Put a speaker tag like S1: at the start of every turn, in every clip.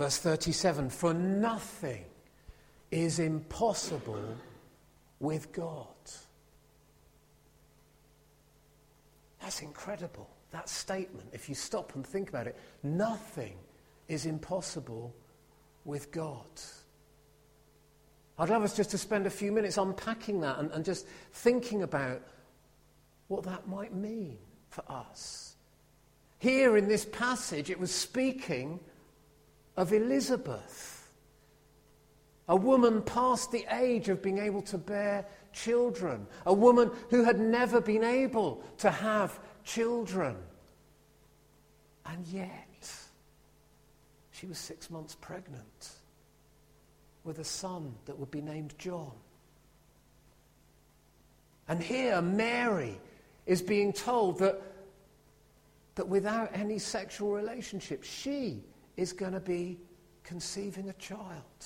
S1: Verse 37 For nothing is impossible with God. That's incredible, that statement. If you stop and think about it, nothing is impossible with God. I'd love us just to spend a few minutes unpacking that and, and just thinking about what that might mean for us. Here in this passage, it was speaking of Elizabeth, a woman past the age of being able to bear children, a woman who had never been able to have children. And yet, she was six months pregnant with a son that would be named John. And here, Mary is being told that, that without any sexual relationship, she is going to be conceiving a child,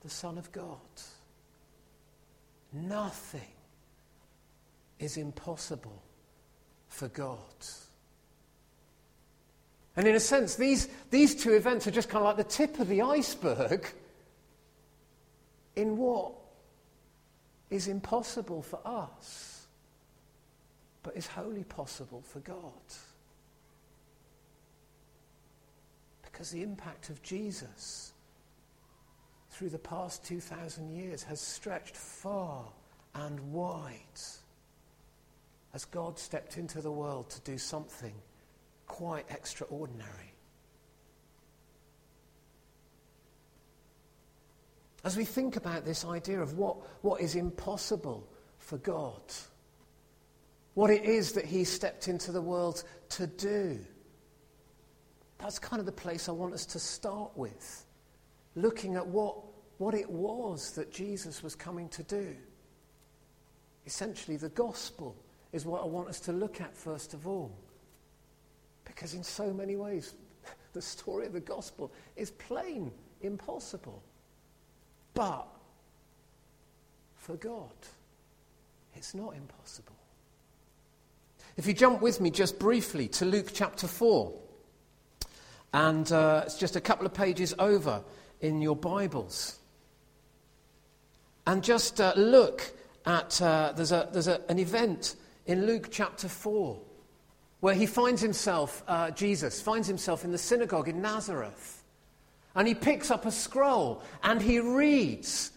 S1: the Son of God. Nothing is impossible for God. And in a sense, these, these two events are just kind of like the tip of the iceberg in what is impossible for us, but is wholly possible for God. Because the impact of Jesus through the past 2,000 years has stretched far and wide as God stepped into the world to do something quite extraordinary. As we think about this idea of what, what is impossible for God, what it is that He stepped into the world to do, that's kind of the place I want us to start with. Looking at what, what it was that Jesus was coming to do. Essentially, the gospel is what I want us to look at first of all. Because in so many ways, the story of the gospel is plain impossible. But for God, it's not impossible. If you jump with me just briefly to Luke chapter 4, and uh, it's just a couple of pages over in your Bibles. And just uh, look at, uh, there's, a, there's a, an event in Luke chapter 4 where he finds himself, uh, Jesus finds himself in the synagogue in Nazareth. And he picks up a scroll and he reads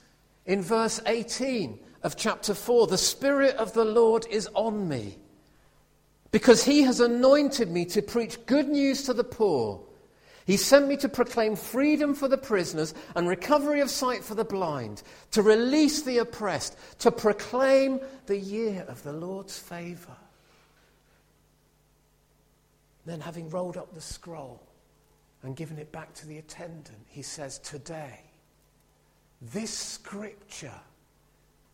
S1: in verse 18 of chapter 4 The Spirit of the Lord is on me because he has anointed me to preach good news to the poor. He sent me to proclaim freedom for the prisoners and recovery of sight for the blind, to release the oppressed, to proclaim the year of the Lord's favor. Then, having rolled up the scroll and given it back to the attendant, he says, Today, this scripture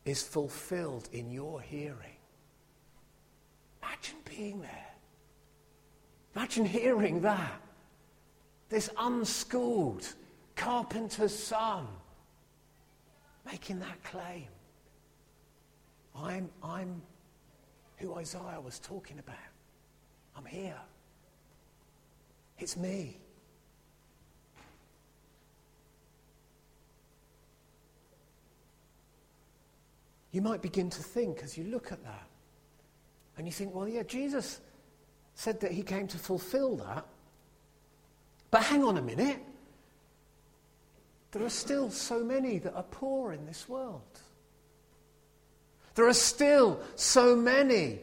S1: is fulfilled in your hearing. Imagine being there. Imagine hearing that this unschooled carpenter's son making that claim. I'm, I'm who Isaiah was talking about. I'm here. It's me. You might begin to think as you look at that, and you think, well, yeah, Jesus said that he came to fulfill that. But hang on a minute. There are still so many that are poor in this world. There are still so many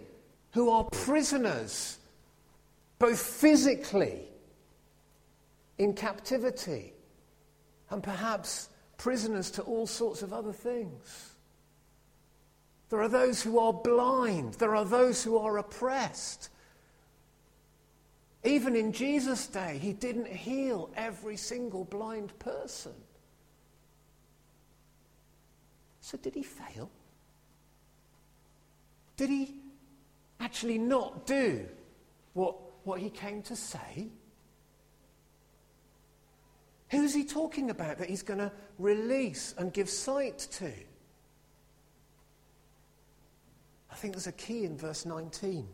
S1: who are prisoners, both physically in captivity and perhaps prisoners to all sorts of other things. There are those who are blind. There are those who are oppressed. Even in Jesus' day, he didn't heal every single blind person. So, did he fail? Did he actually not do what, what he came to say? Who's he talking about that he's going to release and give sight to? I think there's a key in verse 19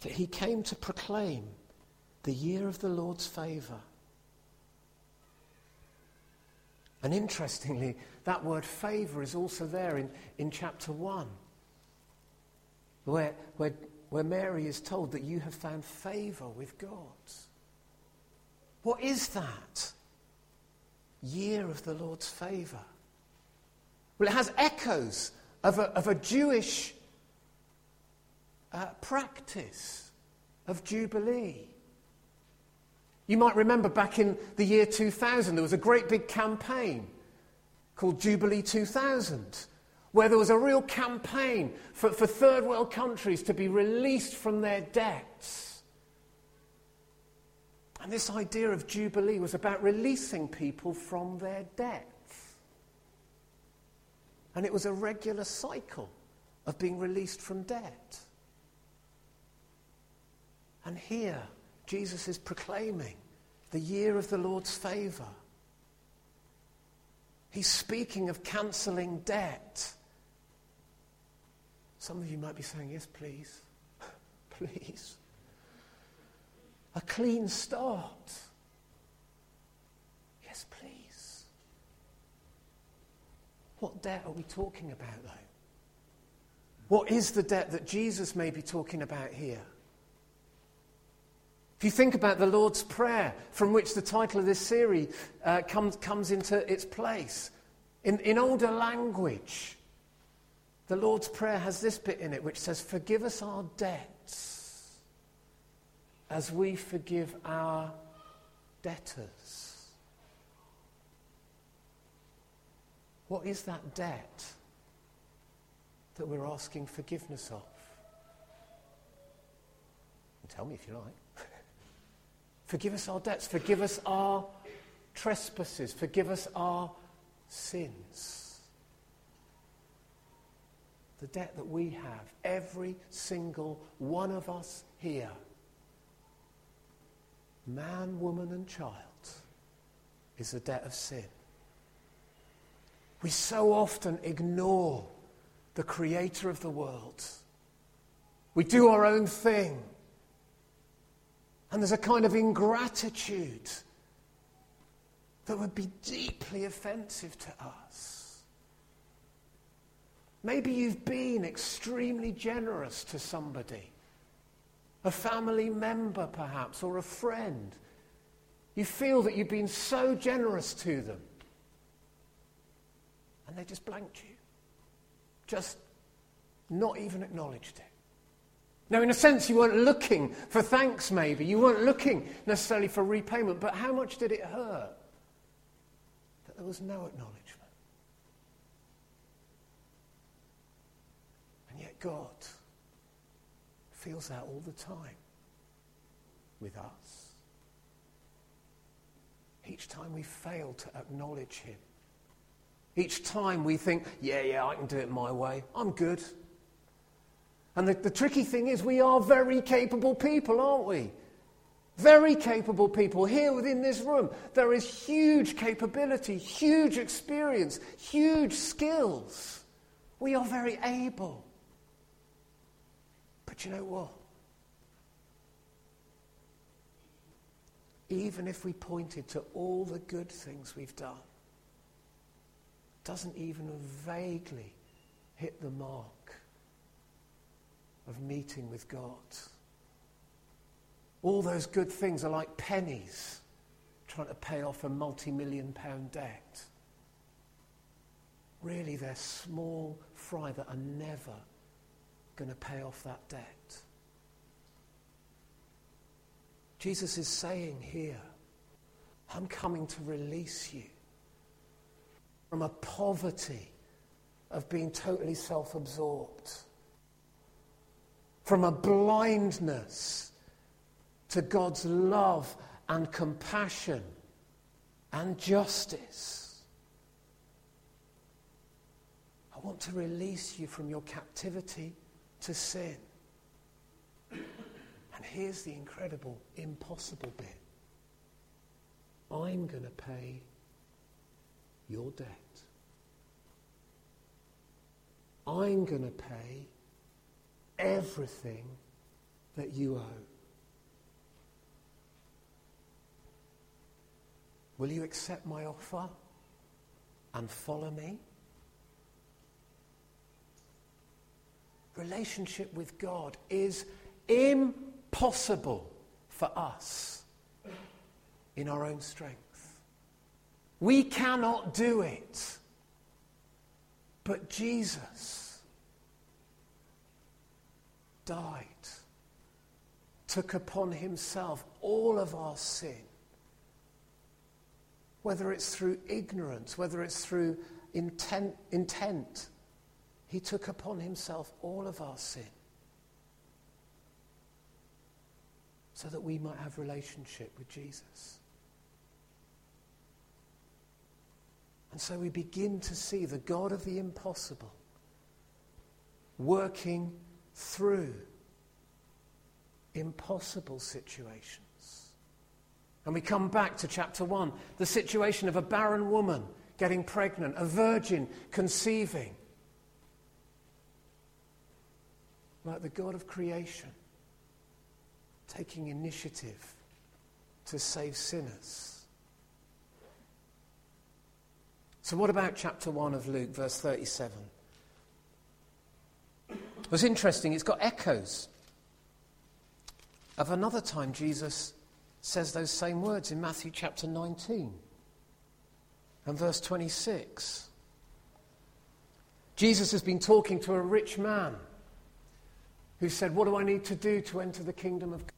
S1: that he came to proclaim the year of the Lord's favour. And interestingly, that word favour is also there in, in chapter 1, where, where, where Mary is told that you have found favour with God. What is that? Year of the Lord's favour. Well, it has echoes of a, of a Jewish uh, practice of Jubilee. You might remember back in the year 2000, there was a great big campaign called Jubilee 2000, where there was a real campaign for, for third world countries to be released from their debts. And this idea of Jubilee was about releasing people from their debts. And it was a regular cycle of being released from debt. And here, Jesus is proclaiming the year of the Lord's favour. He's speaking of cancelling debt. Some of you might be saying, Yes, please. please. A clean start. Yes, please. What debt are we talking about, though? What is the debt that Jesus may be talking about here? If you think about the Lord's Prayer, from which the title of this series uh, comes, comes into its place, in, in older language, the Lord's Prayer has this bit in it which says, Forgive us our debts as we forgive our debtors. What is that debt that we're asking forgiveness of? Tell me if you like. Forgive us our debts. Forgive us our trespasses. Forgive us our sins. The debt that we have, every single one of us here, man, woman, and child, is a debt of sin. We so often ignore the creator of the world. We do our own thing. And there's a kind of ingratitude that would be deeply offensive to us. Maybe you've been extremely generous to somebody, a family member perhaps, or a friend. You feel that you've been so generous to them, and they just blanked you, just not even acknowledged it. Now, in a sense, you weren't looking for thanks, maybe. You weren't looking necessarily for repayment, but how much did it hurt that there was no acknowledgement? And yet, God feels that all the time with us. Each time we fail to acknowledge Him, each time we think, yeah, yeah, I can do it my way, I'm good. And the, the tricky thing is, we are very capable people, aren't we? Very capable people here within this room. There is huge capability, huge experience, huge skills. We are very able. But you know what? Even if we pointed to all the good things we've done, doesn't even vaguely hit the mark of meeting with God. All those good things are like pennies trying to pay off a multi million pound debt. Really, they're small fry that are never going to pay off that debt. Jesus is saying here, I'm coming to release you from a poverty of being totally self absorbed from a blindness to God's love and compassion and justice. I want to release you from your captivity to sin. And here's the incredible, impossible bit I'm going to pay your debt. I'm going to pay everything that you owe. Will you accept my offer and follow me? Relationship with God is impossible for us in our own strength. We cannot do it. But Jesus died, took upon himself all of our sin. Whether it's through ignorance, whether it's through intent, intent, he took upon himself all of our sin. so that we might have relationship with Jesus. And so we begin to see the God of the impossible working through impossible situations. And we come back to chapter 1, the situation of a barren woman getting pregnant, a virgin conceiving. Like the God of creation taking initiative to save sinners. So, what about chapter 1 of Luke, verse 37? Was interesting, it's got echoes of another time Jesus says those same words in Matthew chapter 19 and verse 26. Jesus has been talking to a rich man who said, What do I need to do to enter the kingdom of God?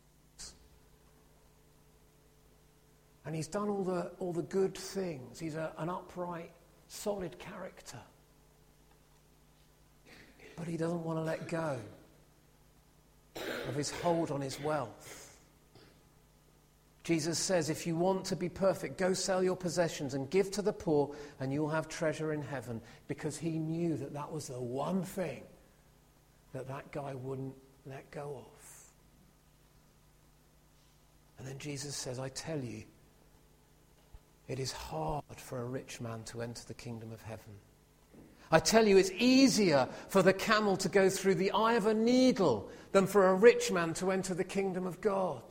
S1: And he's done all the, all the good things. He's a, an upright, solid character. But he doesn't want to let go of his hold on his wealth. Jesus says, if you want to be perfect, go sell your possessions and give to the poor, and you'll have treasure in heaven. Because he knew that that was the one thing that that guy wouldn't let go of. And then Jesus says, I tell you, it is hard for a rich man to enter the kingdom of heaven. I tell you, it's easier for the camel to go through the eye of a needle than for a rich man to enter the kingdom of God.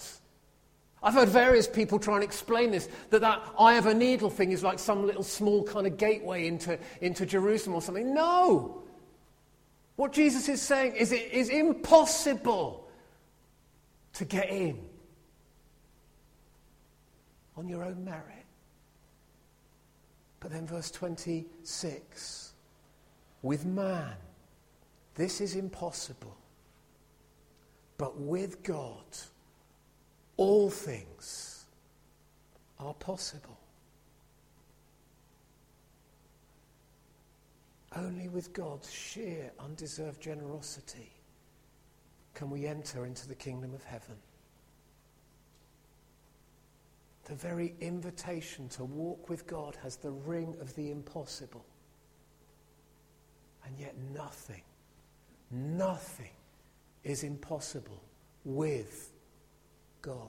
S1: I've heard various people try and explain this that that eye of a needle thing is like some little small kind of gateway into, into Jerusalem or something. No! What Jesus is saying is it is impossible to get in on your own merit. But then, verse 26 with man, this is impossible. But with God, all things are possible. Only with God's sheer, undeserved generosity can we enter into the kingdom of heaven. The very invitation to walk with God has the ring of the impossible. And yet, nothing, nothing is impossible with God.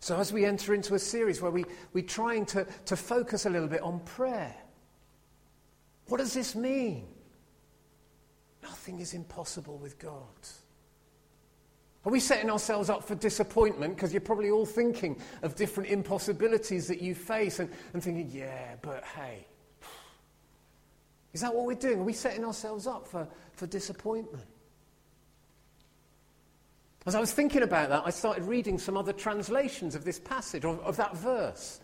S1: So, as we enter into a series where we, we're trying to, to focus a little bit on prayer, what does this mean? Nothing is impossible with God. Are we setting ourselves up for disappointment? Because you're probably all thinking of different impossibilities that you face and, and thinking, yeah, but hey. Is that what we're doing? Are we setting ourselves up for, for disappointment? As I was thinking about that, I started reading some other translations of this passage, of, of that verse.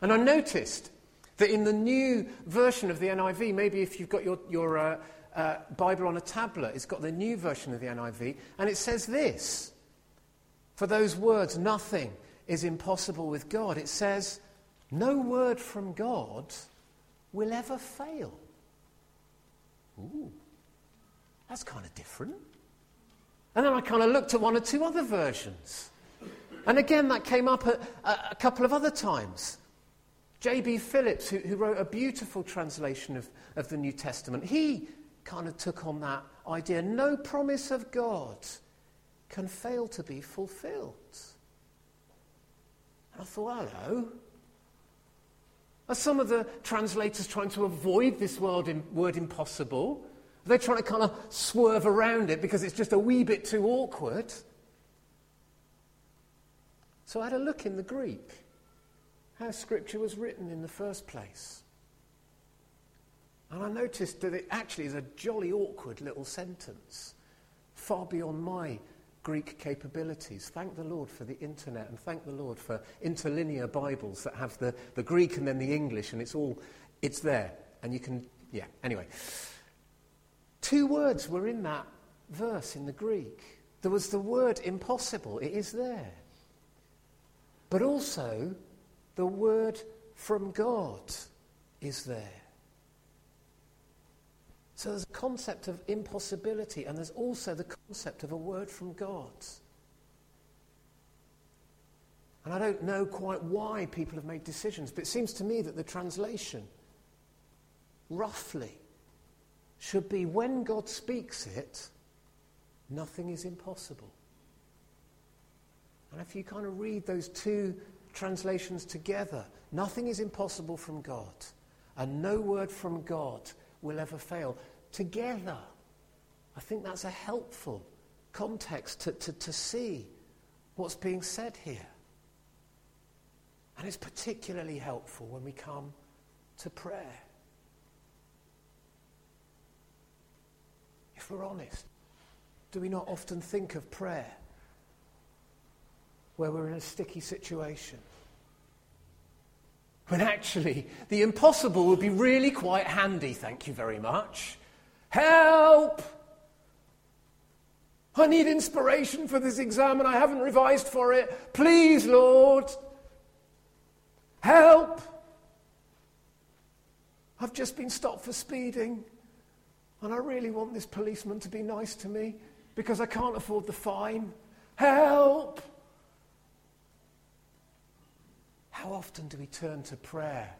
S1: And I noticed that in the new version of the NIV, maybe if you've got your, your uh, uh, Bible on a tablet. It's got the new version of the NIV, and it says this For those words, nothing is impossible with God. It says, No word from God will ever fail. Ooh, that's kind of different. And then I kind of looked at one or two other versions. And again, that came up a, a couple of other times. J.B. Phillips, who, who, wrote a beautiful translation of, of the New Testament, he kind of took on that idea. No promise of God can fail to be fulfilled. And I thought, hello. Are some of the translators trying to avoid this word, word impossible? Are they trying to kind of swerve around it because it's just a wee bit too awkward? So I had a look in the Greek, how Scripture was written in the first place. And I noticed that it actually is a jolly awkward little sentence, far beyond my Greek capabilities. Thank the Lord for the internet and thank the Lord for interlinear Bibles that have the, the Greek and then the English, and it's all, it's there. And you can, yeah, anyway. Two words were in that verse in the Greek. There was the word impossible, it is there. But also, the word from God is there. So there's a concept of impossibility, and there's also the concept of a word from God. And I don't know quite why people have made decisions, but it seems to me that the translation, roughly, should be when God speaks it, nothing is impossible. And if you kind of read those two translations together, nothing is impossible from God, and no word from God will ever fail. Together, I think that's a helpful context to, to, to see what's being said here. And it's particularly helpful when we come to prayer. If we're honest, do we not often think of prayer where we're in a sticky situation? When actually, the impossible would be really quite handy, thank you very much. Help! I need inspiration for this exam and I haven't revised for it. Please, Lord. Help! I've just been stopped for speeding and I really want this policeman to be nice to me because I can't afford the fine. Help! How often do we turn to prayer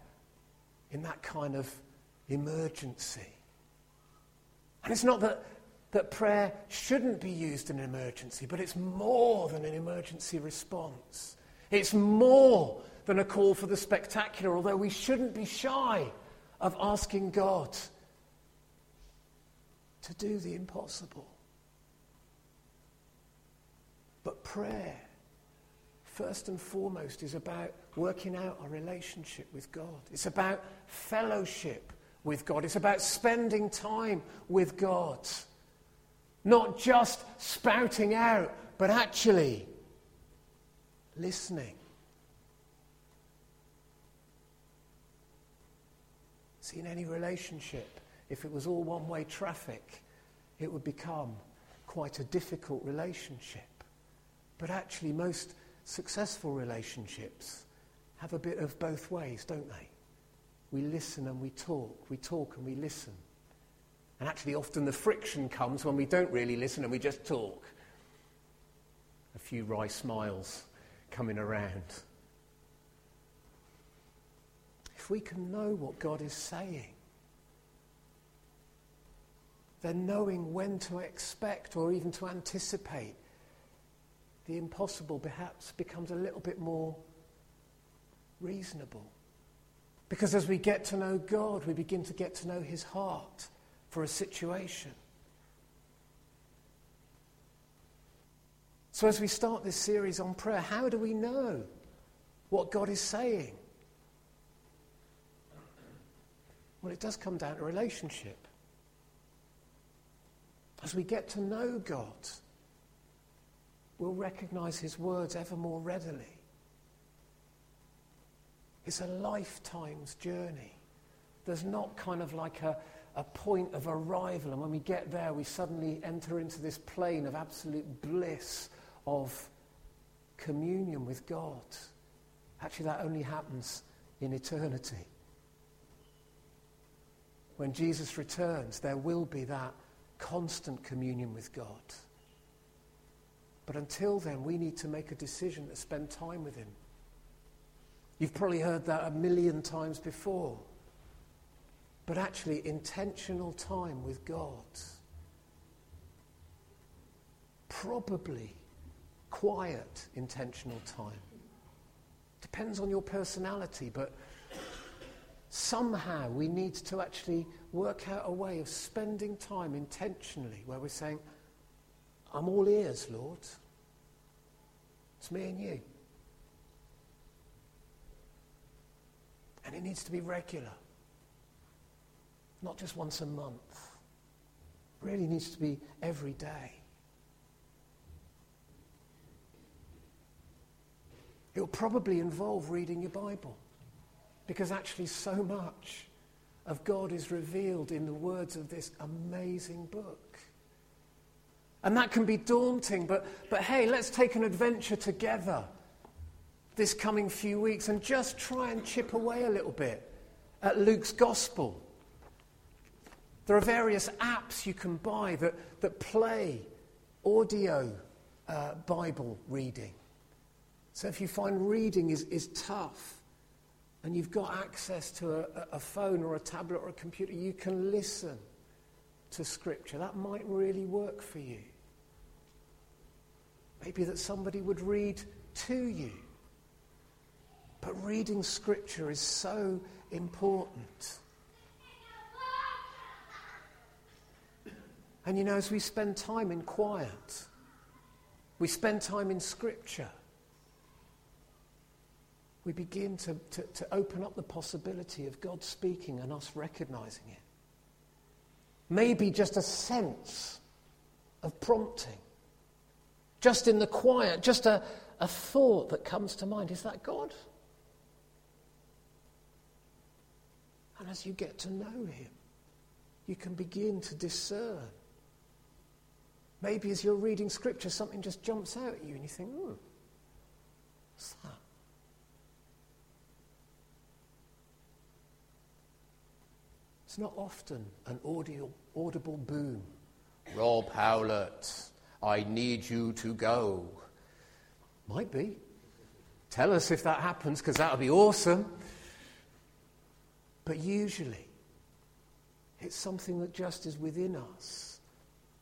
S1: in that kind of emergency? And it's not that, that prayer shouldn't be used in an emergency, but it's more than an emergency response. It's more than a call for the spectacular, although we shouldn't be shy of asking God to do the impossible. But prayer first and foremost, is about working out our relationship with God. It's about fellowship with God. It's about spending time with God. Not just spouting out, but actually listening. See, in any relationship, if it was all one way traffic, it would become quite a difficult relationship. But actually, most successful relationships have a bit of both ways, don't they? We listen and we talk. We talk and we listen. And actually, often the friction comes when we don't really listen and we just talk. A few wry smiles coming around. If we can know what God is saying, then knowing when to expect or even to anticipate the impossible perhaps becomes a little bit more reasonable. Because as we get to know God, we begin to get to know his heart for a situation. So, as we start this series on prayer, how do we know what God is saying? Well, it does come down to relationship. As we get to know God, we'll recognize his words ever more readily. It's a lifetime's journey. There's not kind of like a, a point of arrival, and when we get there, we suddenly enter into this plane of absolute bliss of communion with God. Actually, that only happens in eternity. When Jesus returns, there will be that constant communion with God. But until then, we need to make a decision to spend time with Him. You've probably heard that a million times before. But actually, intentional time with God. Probably quiet, intentional time. Depends on your personality, but somehow we need to actually work out a way of spending time intentionally where we're saying, I'm all ears, Lord. It's me and you. And it needs to be regular, not just once a month. It really needs to be every day. It will probably involve reading your Bible because actually, so much of God is revealed in the words of this amazing book. And that can be daunting, but, but hey, let's take an adventure together this coming few weeks and just try and chip away a little bit at Luke's gospel. There are various apps you can buy that, that play audio uh, Bible reading. So if you find reading is, is tough and you've got access to a, a phone or a tablet or a computer, you can listen to Scripture. That might really work for you. Maybe that somebody would read to you. But reading Scripture is so important. And you know, as we spend time in quiet, we spend time in Scripture, we begin to, to, to, open up the possibility of God speaking and us recognizing it. Maybe just a sense of prompting. Just in the quiet, just a, a thought that comes to mind. Is that God? And as you get to know Him, you can begin to discern. Maybe as you're reading Scripture, something just jumps out at you and you think, hmm, what's that? It's not often an audio, audible boom. Rob Howlett, I need you to go. Might be. Tell us if that happens, because that would be awesome. But usually, it's something that just is within us.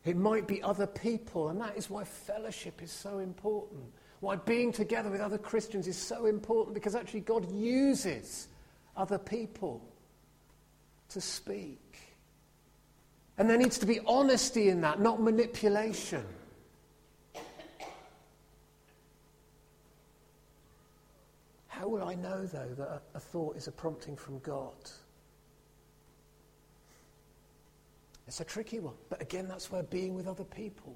S1: It might be other people, and that is why fellowship is so important. Why being together with other Christians is so important, because actually God uses other people to speak. And there needs to be honesty in that, not manipulation. Will I know, though, that a thought is a prompting from God? It's a tricky one. But again, that's where being with other people,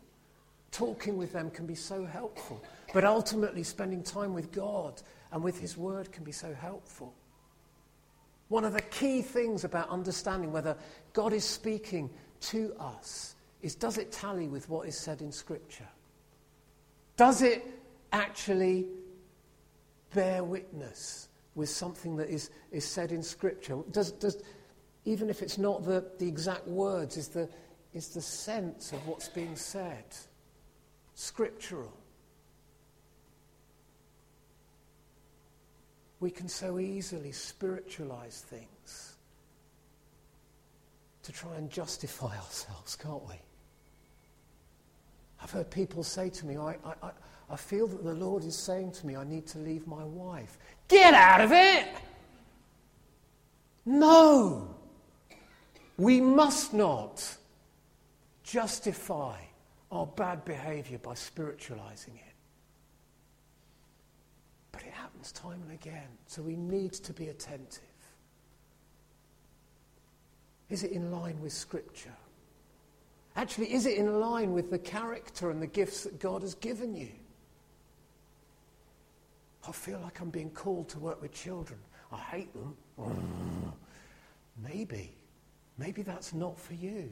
S1: talking with them can be so helpful. But ultimately, spending time with God and with His Word can be so helpful. One of the key things about understanding whether God is speaking to us is does it tally with what is said in Scripture? Does it actually bear witness with something that is, is said in Scripture? Does, does, even if it's not the, the exact words, is the, is the sense of what's being said scriptural? We can so easily spiritualize things to try and justify ourselves, can't we? I've heard people say to me, I, I, I feel that the Lord is saying to me, I need to leave my wife. Get out of it! No! We must not justify our bad behavior by spiritualizing it. But it happens time and again, so we need to be attentive. Is it in line with Scripture? Actually, is it in line with the character and the gifts that God has given you? I feel like I'm being called to work with children. I hate them. Maybe. Maybe that's not for you.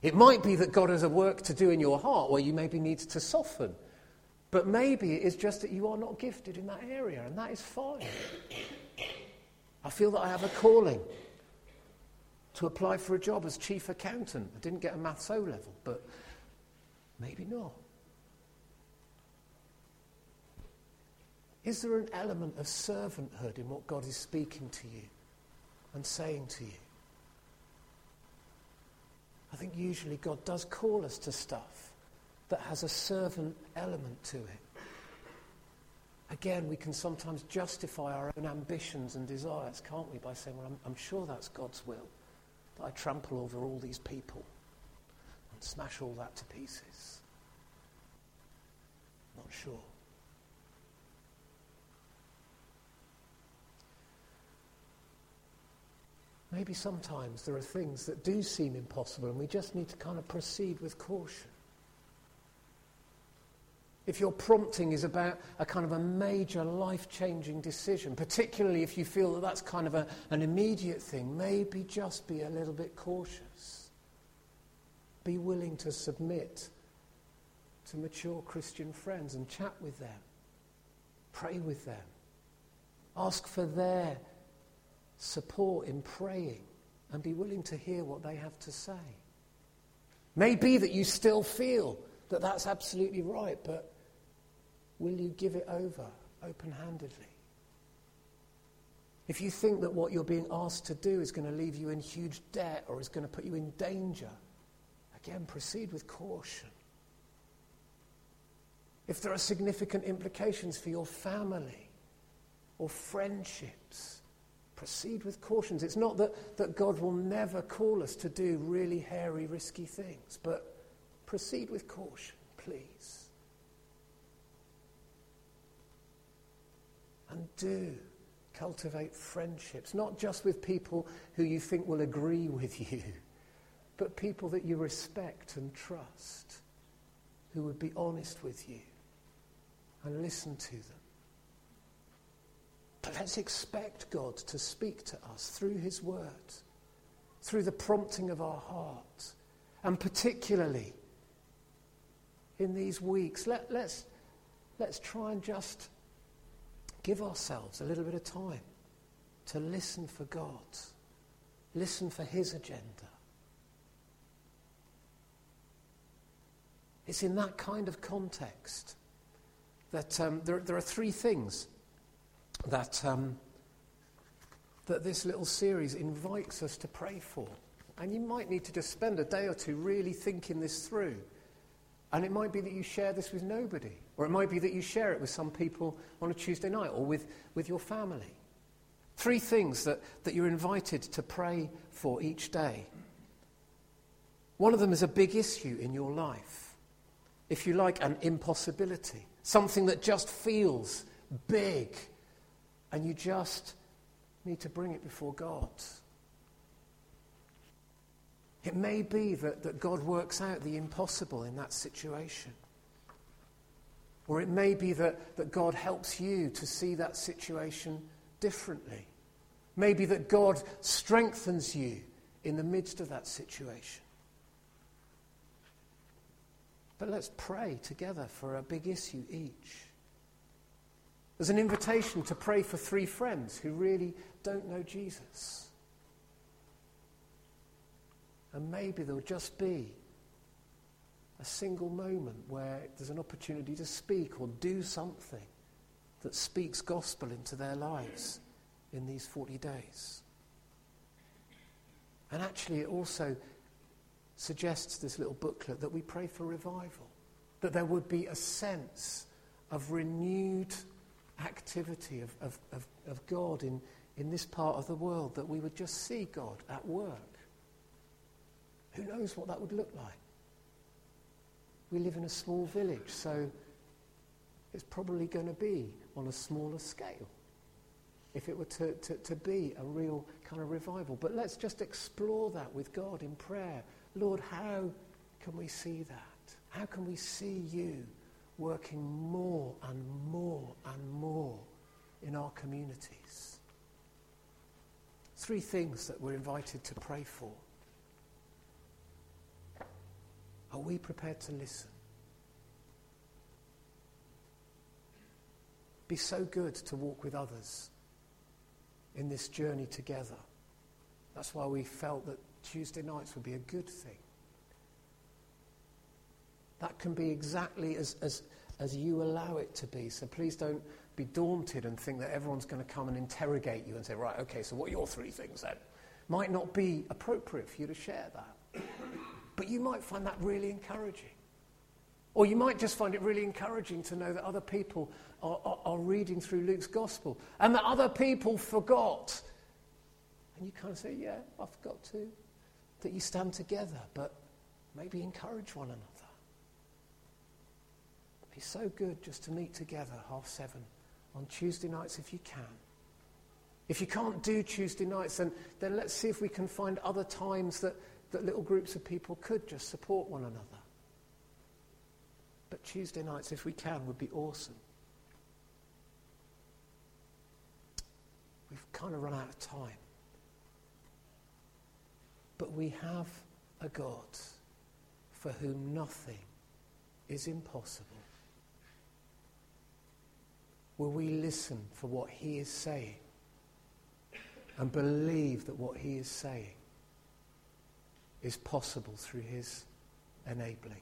S1: It might be that God has a work to do in your heart where you maybe need to soften. But maybe it is just that you are not gifted in that area, and that is fine. I feel that I have a calling to apply for a job as chief accountant. I didn't get a maths O level, but maybe not. Is there an element of servanthood in what God is speaking to you and saying to you? I think usually God does call us to stuff that has a servant element to it. Again, we can sometimes justify our own ambitions and desires, can't we, by saying, well, I'm, I'm sure that's God's will, that I trample over all these people and smash all that to pieces. Not sure. Maybe sometimes there are things that do seem impossible and we just need to kind of proceed with caution. If your prompting is about a kind of a major life changing decision, particularly if you feel that that's kind of a, an immediate thing, maybe just be a little bit cautious. Be willing to submit to mature Christian friends and chat with them, pray with them, ask for their support in praying and be willing to hear what they have to say. Maybe that you still feel that that's absolutely right, but will you give it over open handedly? If you think that what you're being asked to do is going to leave you in huge debt or is going to put you in danger, again, proceed with caution. If there are significant implications for your family or friendships, proceed with cautions. It's not that, that God will never call us to do really hairy, risky things, but proceed with caution, please. And do cultivate friendships, not just with people who you think will agree with you, but people that you respect and trust, who would be honest with you and listen to them. But let's expect God to speak to us through His Word, through the prompting of our heart, and particularly in these weeks. Let, let's, let's try and just give ourselves a little bit of time to listen for God, listen for His agenda. It's in that kind of context that um, there, there are three things that, um, that this little series invites us to pray for. And you might need to just spend a day or two really thinking this through. And it might be that you share this with nobody, or it might be that you share it with some people on a Tuesday night or with, with your family. Three things that, that you're invited to pray for each day. One of them is a big issue in your life. If you like, an impossibility. Something that just feels big and you just need to bring it before God. It may be that, that God works out the impossible in that situation. Or it may be that, that God helps you to see that situation differently. Maybe that God strengthens you in the midst of that situation. But let's pray together for a big issue each. There's an invitation to pray for three friends who really don't know Jesus. And maybe there'll just be a single moment where there's an opportunity to speak or do something that speaks gospel into their lives in these 40 days. And actually, it also suggests this little booklet that we pray for revival, that there would be a sense of renewed activity of, of, of, of God in, in this part of the world, that we would just see God at work. Who knows what that would look like? We live in a small village, so it's probably going to be on a smaller scale if it were to, to, to be a real kind of revival. But let's just explore that with God in prayer. Lord, how can we see that? How can we see you working more and more and more in our communities. Three things that we're invited to pray for. Are we prepared to listen? Be so good to walk with others in this journey together. That's why we felt that Tuesday nights would be a good thing. That can be exactly as, as, as you allow it to be. So please don't be daunted and think that everyone's going to come and interrogate you and say, right, okay, so what are your three things then? Might not be appropriate for you to share that. But you might find that really encouraging. Or you might just find it really encouraging to know that other people are, are, are reading through Luke's gospel and that other people forgot. And you kind of say, yeah, I forgot too. That you stand together, but maybe encourage one another. It's so good just to meet together half seven on Tuesday nights if you can. If you can't do Tuesday nights, then, then let's see if we can find other times that, that little groups of people could just support one another. But Tuesday nights, if we can, would be awesome. We've kind of run out of time. But we have a God for whom nothing is impossible. Will we listen for what he is saying and believe that what he is saying is possible through his enabling?